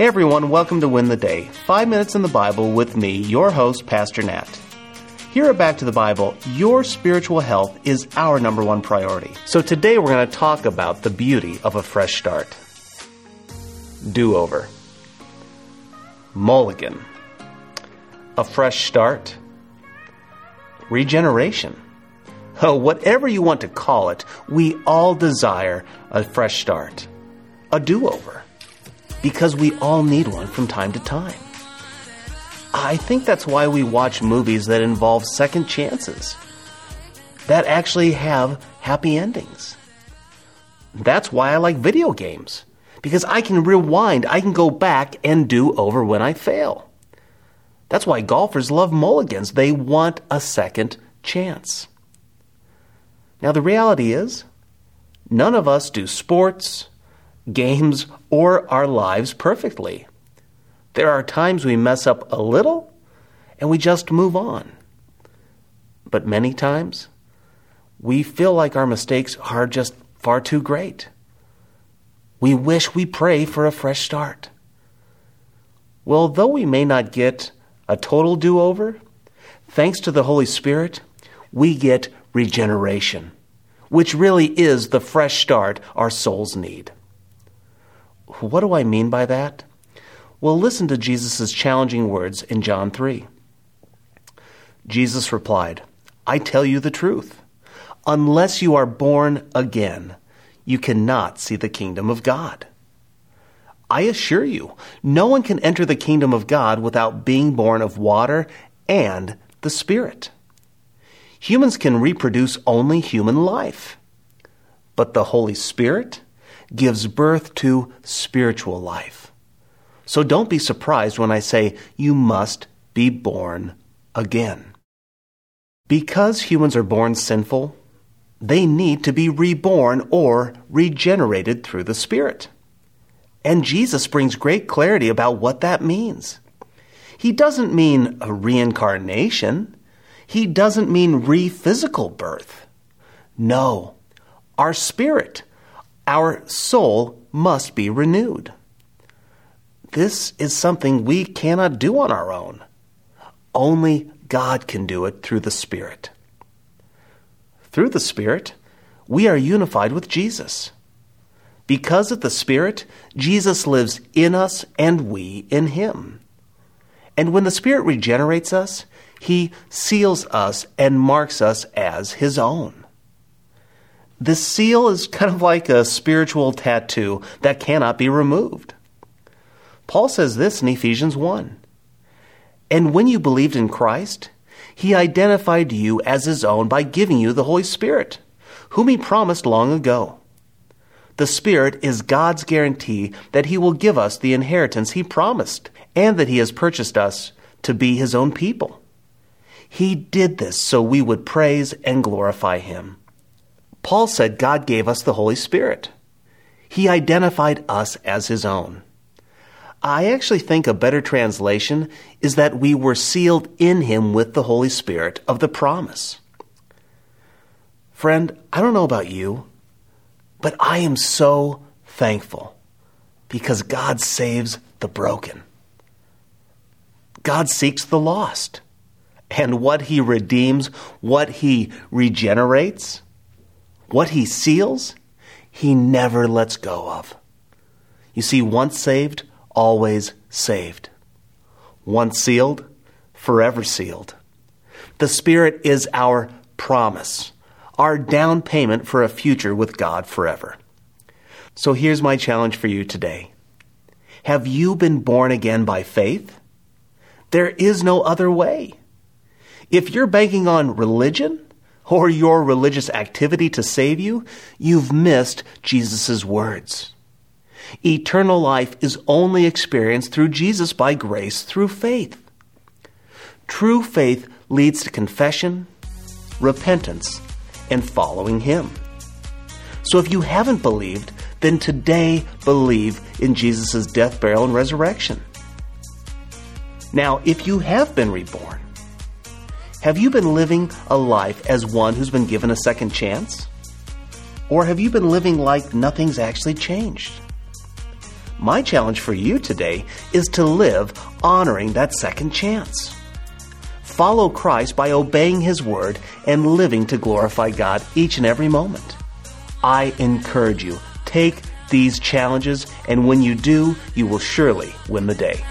Hey everyone, welcome to Win the Day. Five minutes in the Bible with me, your host, Pastor Nat. Here at Back to the Bible, your spiritual health is our number one priority. So today we're going to talk about the beauty of a fresh start. Do over. Mulligan. A fresh start. Regeneration. Oh, whatever you want to call it, we all desire a fresh start. A do over because we all need one from time to time. I think that's why we watch movies that involve second chances, that actually have happy endings. That's why I like video games, because I can rewind, I can go back and do over when I fail. That's why golfers love mulligans. They want a second chance. Now, the reality is, none of us do sports, games, or our lives perfectly. There are times we mess up a little and we just move on. But many times, we feel like our mistakes are just far too great. We wish we pray for a fresh start. Well, though we may not get a total do over, thanks to the Holy Spirit, we get regeneration, which really is the fresh start our souls need. What do I mean by that? Well, listen to Jesus' challenging words in John 3. Jesus replied, I tell you the truth. Unless you are born again, you cannot see the kingdom of God. I assure you, no one can enter the kingdom of God without being born of water and the Spirit. Humans can reproduce only human life. But the Holy Spirit, gives birth to spiritual life. So don't be surprised when I say you must be born again. Because humans are born sinful, they need to be reborn or regenerated through the Spirit. And Jesus brings great clarity about what that means. He doesn't mean a reincarnation. He doesn't mean re physical birth. No, our spirit, our soul must be renewed. This is something we cannot do on our own. Only God can do it through the Spirit. Through the Spirit, we are unified with Jesus. Because of the Spirit, Jesus lives in us and we in Him. And when the Spirit regenerates us, He seals us and marks us as His own. The seal is kind of like a spiritual tattoo that cannot be removed. Paul says this in Ephesians 1. And when you believed in Christ, he identified you as his own by giving you the Holy Spirit, whom he promised long ago. The Spirit is God's guarantee that he will give us the inheritance he promised and that he has purchased us to be his own people. He did this so we would praise and glorify him. Paul said God gave us the Holy Spirit. He identified us as his own. I actually think a better translation is that we were sealed in him with the Holy Spirit of the promise. Friend, I don't know about you, but I am so thankful because God saves the broken. God seeks the lost. And what he redeems, what he regenerates, what he seals, he never lets go of. You see, once saved, always saved. Once sealed, forever sealed. The Spirit is our promise, our down payment for a future with God forever. So here's my challenge for you today Have you been born again by faith? There is no other way. If you're banking on religion, or your religious activity to save you, you've missed Jesus' words. Eternal life is only experienced through Jesus by grace through faith. True faith leads to confession, repentance, and following Him. So if you haven't believed, then today believe in Jesus' death, burial, and resurrection. Now, if you have been reborn, have you been living a life as one who's been given a second chance? Or have you been living like nothing's actually changed? My challenge for you today is to live honoring that second chance. Follow Christ by obeying His Word and living to glorify God each and every moment. I encourage you, take these challenges, and when you do, you will surely win the day.